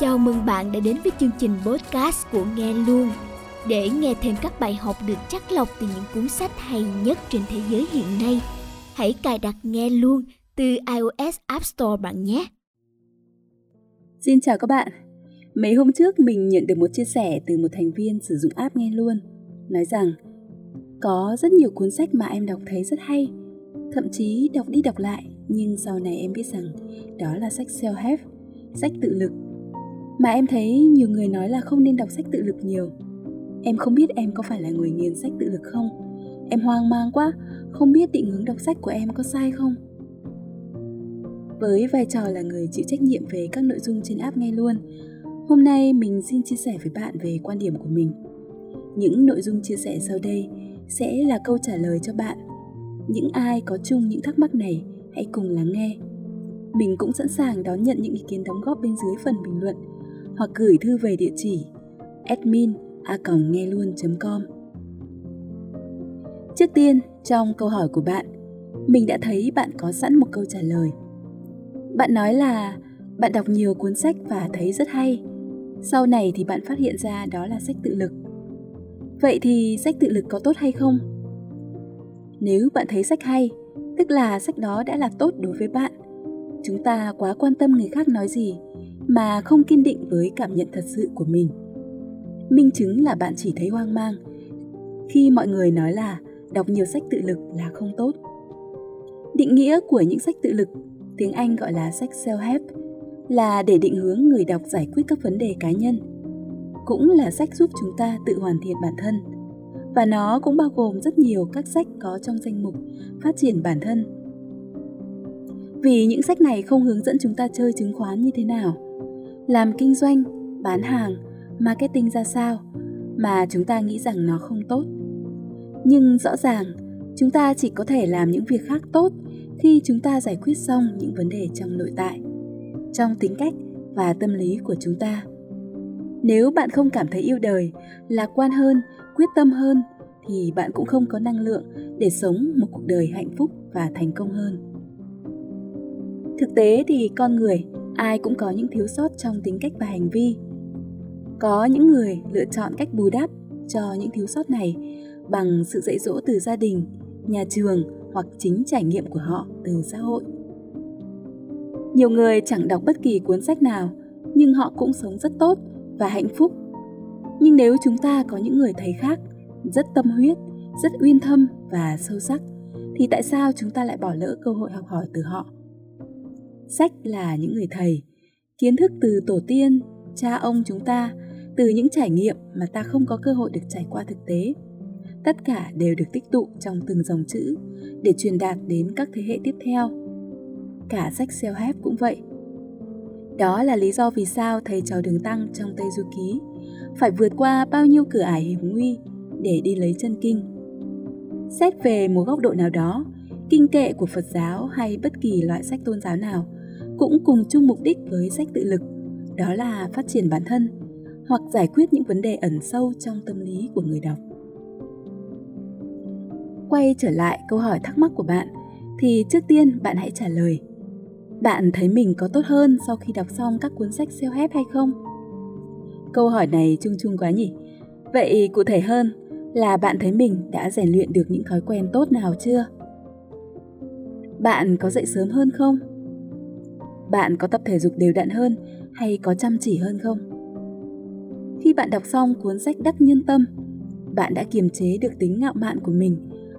Chào mừng bạn đã đến với chương trình podcast của Nghe Luôn. Để nghe thêm các bài học được chắc lọc từ những cuốn sách hay nhất trên thế giới hiện nay, hãy cài đặt Nghe Luôn từ iOS App Store bạn nhé. Xin chào các bạn. Mấy hôm trước mình nhận được một chia sẻ từ một thành viên sử dụng app Nghe Luôn, nói rằng có rất nhiều cuốn sách mà em đọc thấy rất hay, thậm chí đọc đi đọc lại, nhưng sau này em biết rằng đó là sách self-help, sách tự lực mà em thấy nhiều người nói là không nên đọc sách tự lực nhiều. Em không biết em có phải là người nghiền sách tự lực không? Em hoang mang quá, không biết định hướng đọc sách của em có sai không? Với vai trò là người chịu trách nhiệm về các nội dung trên app ngay luôn, hôm nay mình xin chia sẻ với bạn về quan điểm của mình. Những nội dung chia sẻ sau đây sẽ là câu trả lời cho bạn. Những ai có chung những thắc mắc này, hãy cùng lắng nghe. Mình cũng sẵn sàng đón nhận những ý kiến đóng góp bên dưới phần bình luận hoặc gửi thư về địa chỉ admin a nghe luôn com Trước tiên, trong câu hỏi của bạn, mình đã thấy bạn có sẵn một câu trả lời. Bạn nói là bạn đọc nhiều cuốn sách và thấy rất hay. Sau này thì bạn phát hiện ra đó là sách tự lực. Vậy thì sách tự lực có tốt hay không? Nếu bạn thấy sách hay, tức là sách đó đã là tốt đối với bạn. Chúng ta quá quan tâm người khác nói gì mà không kiên định với cảm nhận thật sự của mình. Minh chứng là bạn chỉ thấy hoang mang. Khi mọi người nói là đọc nhiều sách tự lực là không tốt. Định nghĩa của những sách tự lực, tiếng anh gọi là sách self-help, là để định hướng người đọc giải quyết các vấn đề cá nhân, cũng là sách giúp chúng ta tự hoàn thiện bản thân. Và nó cũng bao gồm rất nhiều các sách có trong danh mục phát triển bản thân. Vì những sách này không hướng dẫn chúng ta chơi chứng khoán như thế nào làm kinh doanh, bán hàng, marketing ra sao mà chúng ta nghĩ rằng nó không tốt. Nhưng rõ ràng, chúng ta chỉ có thể làm những việc khác tốt khi chúng ta giải quyết xong những vấn đề trong nội tại, trong tính cách và tâm lý của chúng ta. Nếu bạn không cảm thấy yêu đời, lạc quan hơn, quyết tâm hơn, thì bạn cũng không có năng lượng để sống một cuộc đời hạnh phúc và thành công hơn. Thực tế thì con người ai cũng có những thiếu sót trong tính cách và hành vi. Có những người lựa chọn cách bù đắp cho những thiếu sót này bằng sự dạy dỗ từ gia đình, nhà trường hoặc chính trải nghiệm của họ từ xã hội. Nhiều người chẳng đọc bất kỳ cuốn sách nào, nhưng họ cũng sống rất tốt và hạnh phúc. Nhưng nếu chúng ta có những người thầy khác rất tâm huyết, rất uyên thâm và sâu sắc, thì tại sao chúng ta lại bỏ lỡ cơ hội học hỏi từ họ? Sách là những người thầy. Kiến thức từ tổ tiên cha ông chúng ta từ những trải nghiệm mà ta không có cơ hội được trải qua thực tế. Tất cả đều được tích tụ trong từng dòng chữ để truyền đạt đến các thế hệ tiếp theo. Cả sách self-help cũng vậy. Đó là lý do vì sao thầy trò đường tăng trong Tây Du Ký phải vượt qua bao nhiêu cửa ải hiểm nguy để đi lấy chân kinh. Xét về một góc độ nào đó, kinh kệ của Phật giáo hay bất kỳ loại sách tôn giáo nào cũng cùng chung mục đích với sách tự lực, đó là phát triển bản thân hoặc giải quyết những vấn đề ẩn sâu trong tâm lý của người đọc. Quay trở lại câu hỏi thắc mắc của bạn thì trước tiên bạn hãy trả lời. Bạn thấy mình có tốt hơn sau khi đọc xong các cuốn sách self-help hay không? Câu hỏi này chung chung quá nhỉ? Vậy cụ thể hơn là bạn thấy mình đã rèn luyện được những thói quen tốt nào chưa? Bạn có dậy sớm hơn không? Bạn có tập thể dục đều đặn hơn hay có chăm chỉ hơn không? Khi bạn đọc xong cuốn sách Đắc Nhân Tâm, bạn đã kiềm chế được tính ngạo mạn của mình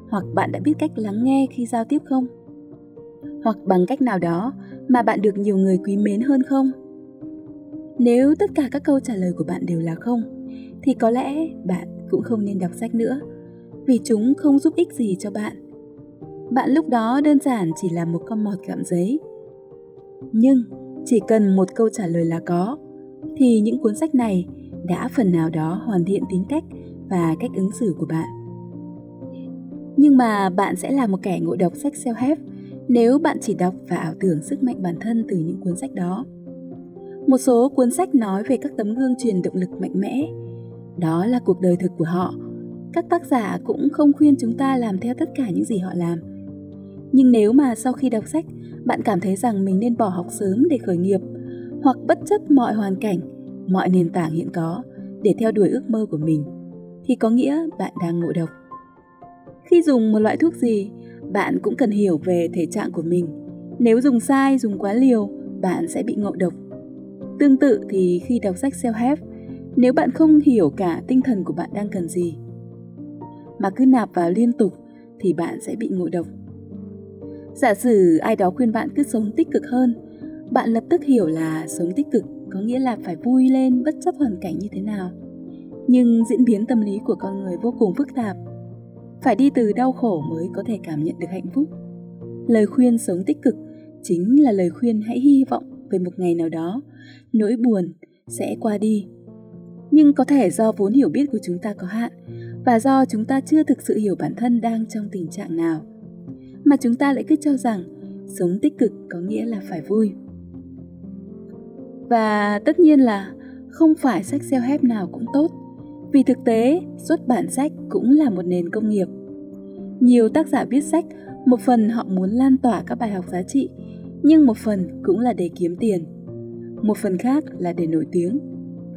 hoặc bạn đã biết cách lắng nghe khi giao tiếp không? Hoặc bằng cách nào đó mà bạn được nhiều người quý mến hơn không? Nếu tất cả các câu trả lời của bạn đều là không, thì có lẽ bạn cũng không nên đọc sách nữa, vì chúng không giúp ích gì cho bạn. Bạn lúc đó đơn giản chỉ là một con mọt gặm giấy nhưng chỉ cần một câu trả lời là có, thì những cuốn sách này đã phần nào đó hoàn thiện tính cách và cách ứng xử của bạn. Nhưng mà bạn sẽ là một kẻ ngộ độc sách self-help nếu bạn chỉ đọc và ảo tưởng sức mạnh bản thân từ những cuốn sách đó. Một số cuốn sách nói về các tấm gương truyền động lực mạnh mẽ, đó là cuộc đời thực của họ. Các tác giả cũng không khuyên chúng ta làm theo tất cả những gì họ làm. Nhưng nếu mà sau khi đọc sách bạn cảm thấy rằng mình nên bỏ học sớm để khởi nghiệp hoặc bất chấp mọi hoàn cảnh, mọi nền tảng hiện có để theo đuổi ước mơ của mình thì có nghĩa bạn đang ngộ độc. Khi dùng một loại thuốc gì, bạn cũng cần hiểu về thể trạng của mình. Nếu dùng sai, dùng quá liều, bạn sẽ bị ngộ độc. Tương tự thì khi đọc sách self-help, nếu bạn không hiểu cả tinh thần của bạn đang cần gì, mà cứ nạp vào liên tục thì bạn sẽ bị ngộ độc. Giả sử ai đó khuyên bạn cứ sống tích cực hơn, bạn lập tức hiểu là sống tích cực có nghĩa là phải vui lên bất chấp hoàn cảnh như thế nào. Nhưng diễn biến tâm lý của con người vô cùng phức tạp. Phải đi từ đau khổ mới có thể cảm nhận được hạnh phúc. Lời khuyên sống tích cực chính là lời khuyên hãy hy vọng về một ngày nào đó nỗi buồn sẽ qua đi. Nhưng có thể do vốn hiểu biết của chúng ta có hạn và do chúng ta chưa thực sự hiểu bản thân đang trong tình trạng nào mà chúng ta lại cứ cho rằng sống tích cực có nghĩa là phải vui. Và tất nhiên là không phải sách self-help nào cũng tốt, vì thực tế, xuất bản sách cũng là một nền công nghiệp. Nhiều tác giả viết sách, một phần họ muốn lan tỏa các bài học giá trị, nhưng một phần cũng là để kiếm tiền, một phần khác là để nổi tiếng,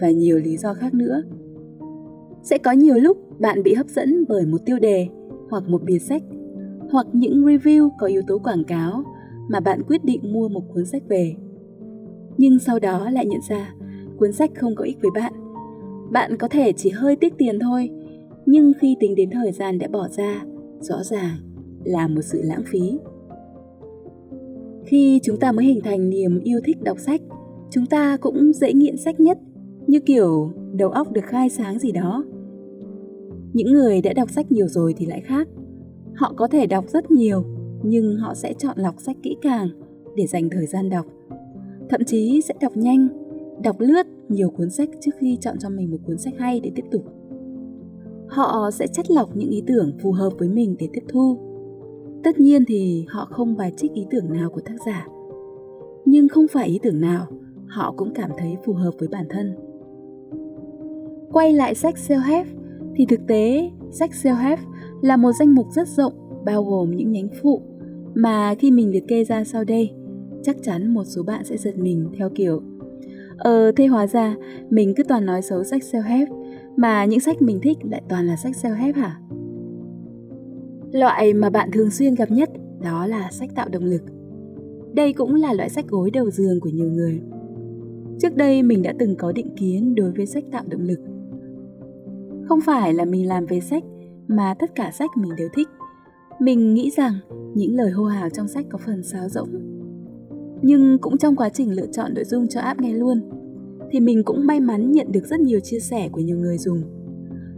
và nhiều lý do khác nữa. Sẽ có nhiều lúc bạn bị hấp dẫn bởi một tiêu đề hoặc một bìa sách hoặc những review có yếu tố quảng cáo mà bạn quyết định mua một cuốn sách về. Nhưng sau đó lại nhận ra cuốn sách không có ích với bạn. Bạn có thể chỉ hơi tiếc tiền thôi, nhưng khi tính đến thời gian đã bỏ ra, rõ ràng là một sự lãng phí. Khi chúng ta mới hình thành niềm yêu thích đọc sách, chúng ta cũng dễ nghiện sách nhất, như kiểu đầu óc được khai sáng gì đó. Những người đã đọc sách nhiều rồi thì lại khác. Họ có thể đọc rất nhiều, nhưng họ sẽ chọn lọc sách kỹ càng để dành thời gian đọc. Thậm chí sẽ đọc nhanh, đọc lướt nhiều cuốn sách trước khi chọn cho mình một cuốn sách hay để tiếp tục. Họ sẽ chất lọc những ý tưởng phù hợp với mình để tiếp thu. Tất nhiên thì họ không bài trích ý tưởng nào của tác giả. Nhưng không phải ý tưởng nào họ cũng cảm thấy phù hợp với bản thân. Quay lại sách self-help thì thực tế sách self-help là một danh mục rất rộng, bao gồm những nhánh phụ mà khi mình liệt kê ra sau đây chắc chắn một số bạn sẽ giật mình theo kiểu Ờ thế hóa ra mình cứ toàn nói xấu sách self-help, mà những sách mình thích lại toàn là sách self-help hả? Loại mà bạn thường xuyên gặp nhất đó là sách tạo động lực. Đây cũng là loại sách gối đầu giường của nhiều người. Trước đây mình đã từng có định kiến đối với sách tạo động lực. Không phải là mình làm về sách mà tất cả sách mình đều thích. Mình nghĩ rằng những lời hô hào trong sách có phần sáo rỗng. Nhưng cũng trong quá trình lựa chọn nội dung cho app nghe luôn, thì mình cũng may mắn nhận được rất nhiều chia sẻ của nhiều người dùng.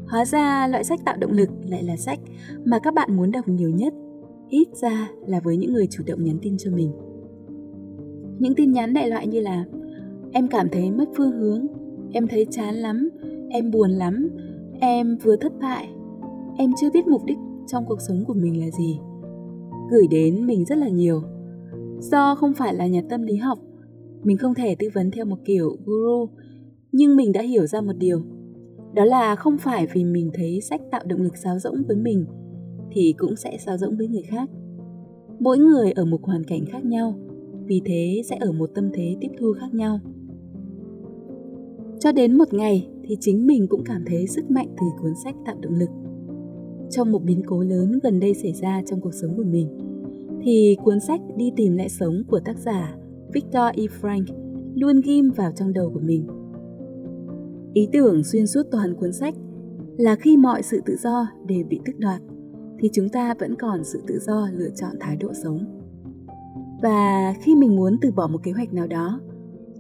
Hóa ra loại sách tạo động lực lại là sách mà các bạn muốn đọc nhiều nhất, ít ra là với những người chủ động nhắn tin cho mình. Những tin nhắn đại loại như là Em cảm thấy mất phương hướng, em thấy chán lắm, em buồn lắm, em vừa thất bại, em chưa biết mục đích trong cuộc sống của mình là gì. Gửi đến mình rất là nhiều. Do không phải là nhà tâm lý học, mình không thể tư vấn theo một kiểu guru, nhưng mình đã hiểu ra một điều. Đó là không phải vì mình thấy sách tạo động lực sáo rỗng với mình, thì cũng sẽ sáo rỗng với người khác. Mỗi người ở một hoàn cảnh khác nhau, vì thế sẽ ở một tâm thế tiếp thu khác nhau. Cho đến một ngày thì chính mình cũng cảm thấy sức mạnh từ cuốn sách tạo động lực trong một biến cố lớn gần đây xảy ra trong cuộc sống của mình thì cuốn sách Đi tìm lại sống của tác giả Victor E. Frank luôn ghim vào trong đầu của mình. Ý tưởng xuyên suốt toàn cuốn sách là khi mọi sự tự do đều bị tước đoạt thì chúng ta vẫn còn sự tự do lựa chọn thái độ sống. Và khi mình muốn từ bỏ một kế hoạch nào đó,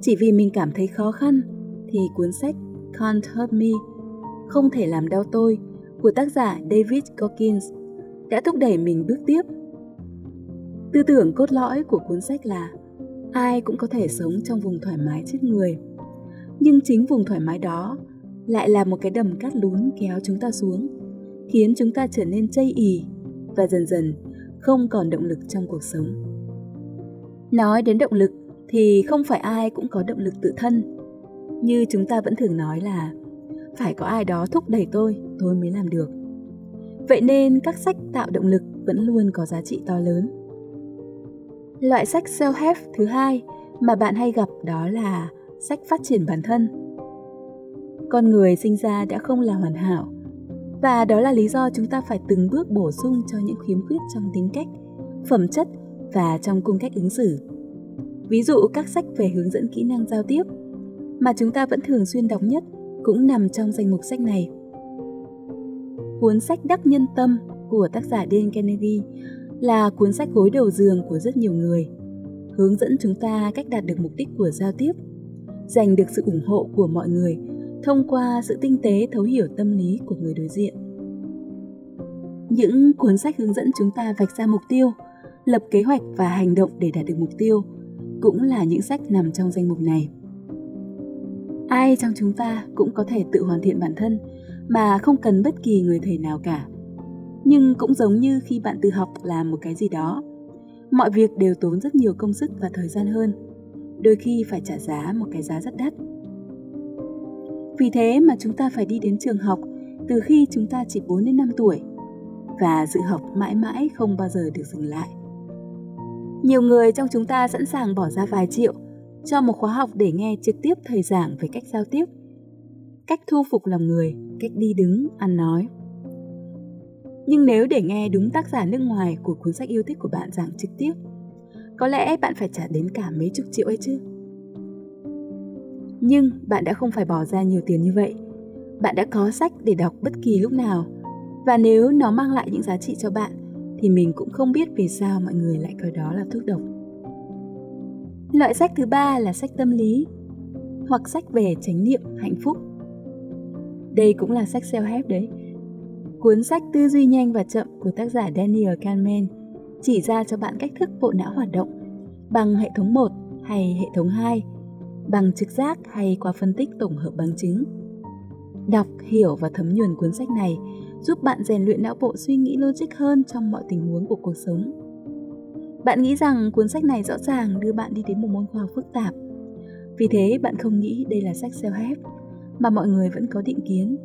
chỉ vì mình cảm thấy khó khăn thì cuốn sách Can't Hurt Me không thể làm đau tôi của tác giả David Goggins đã thúc đẩy mình bước tiếp. Tư tưởng cốt lõi của cuốn sách là ai cũng có thể sống trong vùng thoải mái chết người. Nhưng chính vùng thoải mái đó lại là một cái đầm cát lún kéo chúng ta xuống, khiến chúng ta trở nên chây ì và dần dần không còn động lực trong cuộc sống. Nói đến động lực thì không phải ai cũng có động lực tự thân. Như chúng ta vẫn thường nói là phải có ai đó thúc đẩy tôi tôi mới làm được vậy nên các sách tạo động lực vẫn luôn có giá trị to lớn loại sách self-help thứ hai mà bạn hay gặp đó là sách phát triển bản thân. Con người sinh ra đã không là hoàn hảo và đó là lý do chúng ta phải từng bước bổ sung cho những khiếm khuyết trong tính cách, phẩm chất và trong cung cách ứng xử. Ví dụ các sách về hướng dẫn kỹ năng giao tiếp mà chúng ta vẫn thường xuyên đọc nhất cũng nằm trong danh mục sách này. Cuốn sách Đắc Nhân Tâm của tác giả Dale Carnegie là cuốn sách gối đầu giường của rất nhiều người, hướng dẫn chúng ta cách đạt được mục đích của giao tiếp, giành được sự ủng hộ của mọi người thông qua sự tinh tế thấu hiểu tâm lý của người đối diện. Những cuốn sách hướng dẫn chúng ta vạch ra mục tiêu, lập kế hoạch và hành động để đạt được mục tiêu cũng là những sách nằm trong danh mục này. Ai trong chúng ta cũng có thể tự hoàn thiện bản thân mà không cần bất kỳ người thầy nào cả. Nhưng cũng giống như khi bạn tự học làm một cái gì đó, mọi việc đều tốn rất nhiều công sức và thời gian hơn, đôi khi phải trả giá một cái giá rất đắt. Vì thế mà chúng ta phải đi đến trường học từ khi chúng ta chỉ 4 đến 5 tuổi và dự học mãi mãi không bao giờ được dừng lại. Nhiều người trong chúng ta sẵn sàng bỏ ra vài triệu cho một khóa học để nghe trực tiếp thầy giảng về cách giao tiếp, cách thu phục lòng người, cách đi đứng, ăn nói. Nhưng nếu để nghe đúng tác giả nước ngoài của cuốn sách yêu thích của bạn giảng trực tiếp, có lẽ bạn phải trả đến cả mấy chục triệu ấy chứ. Nhưng bạn đã không phải bỏ ra nhiều tiền như vậy. Bạn đã có sách để đọc bất kỳ lúc nào. Và nếu nó mang lại những giá trị cho bạn, thì mình cũng không biết vì sao mọi người lại coi đó là thuốc độc. Loại sách thứ ba là sách tâm lý hoặc sách về chánh niệm hạnh phúc. Đây cũng là sách self-help đấy. Cuốn sách Tư duy nhanh và chậm của tác giả Daniel Kahneman chỉ ra cho bạn cách thức bộ não hoạt động bằng hệ thống 1 hay hệ thống 2, bằng trực giác hay qua phân tích tổng hợp bằng chứng. Đọc, hiểu và thấm nhuần cuốn sách này giúp bạn rèn luyện não bộ suy nghĩ logic hơn trong mọi tình huống của cuộc sống bạn nghĩ rằng cuốn sách này rõ ràng đưa bạn đi đến một môn khoa học phức tạp. Vì thế bạn không nghĩ đây là sách self-help mà mọi người vẫn có định kiến.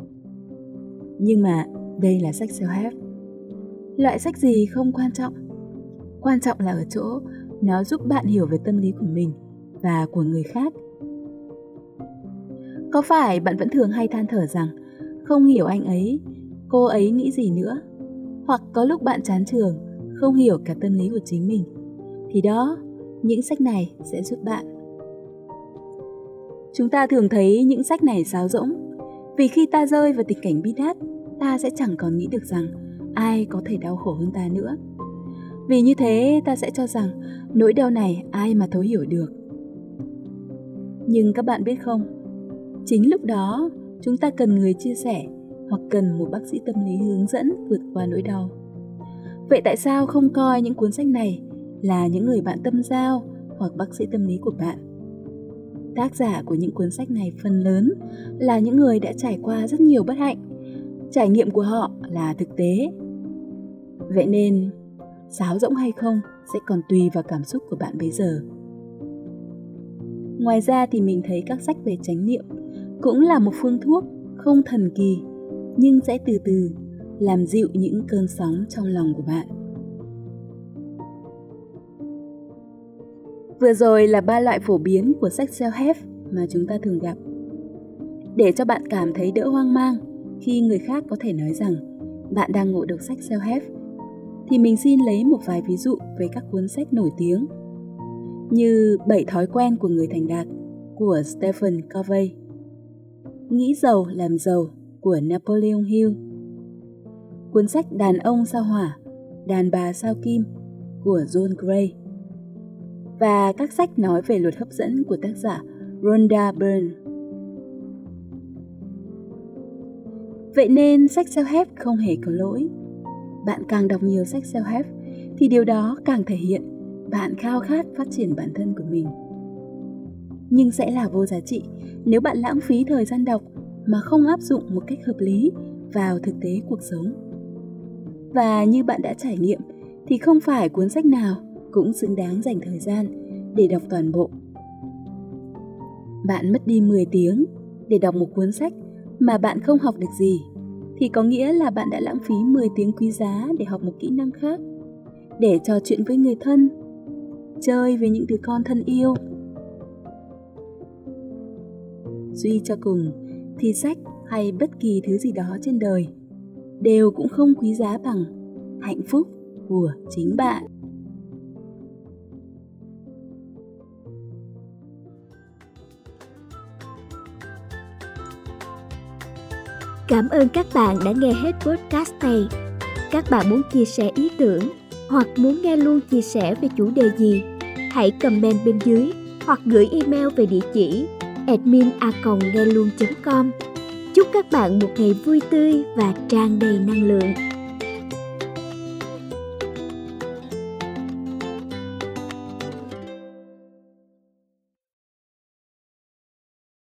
Nhưng mà đây là sách self-help. Loại sách gì không quan trọng. Quan trọng là ở chỗ nó giúp bạn hiểu về tâm lý của mình và của người khác. Có phải bạn vẫn thường hay than thở rằng không hiểu anh ấy, cô ấy nghĩ gì nữa? Hoặc có lúc bạn chán trường không hiểu cả tâm lý của chính mình. Thì đó, những sách này sẽ giúp bạn. Chúng ta thường thấy những sách này sáo rỗng. Vì khi ta rơi vào tình cảnh bi đát, ta sẽ chẳng còn nghĩ được rằng ai có thể đau khổ hơn ta nữa. Vì như thế, ta sẽ cho rằng nỗi đau này ai mà thấu hiểu được. Nhưng các bạn biết không? Chính lúc đó, chúng ta cần người chia sẻ hoặc cần một bác sĩ tâm lý hướng dẫn vượt qua nỗi đau. Vậy tại sao không coi những cuốn sách này là những người bạn tâm giao hoặc bác sĩ tâm lý của bạn? Tác giả của những cuốn sách này phần lớn là những người đã trải qua rất nhiều bất hạnh. Trải nghiệm của họ là thực tế. Vậy nên, sáo rỗng hay không sẽ còn tùy vào cảm xúc của bạn bây giờ. Ngoài ra thì mình thấy các sách về chánh niệm cũng là một phương thuốc không thần kỳ nhưng sẽ từ từ làm dịu những cơn sóng trong lòng của bạn. Vừa rồi là ba loại phổ biến của sách self-help mà chúng ta thường gặp. Để cho bạn cảm thấy đỡ hoang mang khi người khác có thể nói rằng bạn đang ngộ đọc sách self-help, thì mình xin lấy một vài ví dụ về các cuốn sách nổi tiếng như Bảy thói quen của người thành đạt của Stephen Covey, Nghĩ giàu làm giàu của Napoleon Hill, cuốn sách Đàn ông sao hỏa, Đàn bà sao kim của John Gray và các sách nói về luật hấp dẫn của tác giả Rhonda Byrne. Vậy nên sách self-help không hề có lỗi. Bạn càng đọc nhiều sách self-help thì điều đó càng thể hiện bạn khao khát phát triển bản thân của mình. Nhưng sẽ là vô giá trị nếu bạn lãng phí thời gian đọc mà không áp dụng một cách hợp lý vào thực tế cuộc sống. Và như bạn đã trải nghiệm thì không phải cuốn sách nào cũng xứng đáng dành thời gian để đọc toàn bộ. Bạn mất đi 10 tiếng để đọc một cuốn sách mà bạn không học được gì thì có nghĩa là bạn đã lãng phí 10 tiếng quý giá để học một kỹ năng khác, để trò chuyện với người thân, chơi với những đứa con thân yêu suy cho cùng thì sách hay bất kỳ thứ gì đó trên đời đều cũng không quý giá bằng hạnh phúc của chính bạn Cảm ơn các bạn đã nghe hết podcast này. Các bạn muốn chia sẻ ý tưởng hoặc muốn nghe luôn chia sẻ về chủ đề gì, hãy comment bên dưới hoặc gửi email về địa chỉ admin com Chúc các bạn một ngày vui tươi và tràn đầy năng lượng.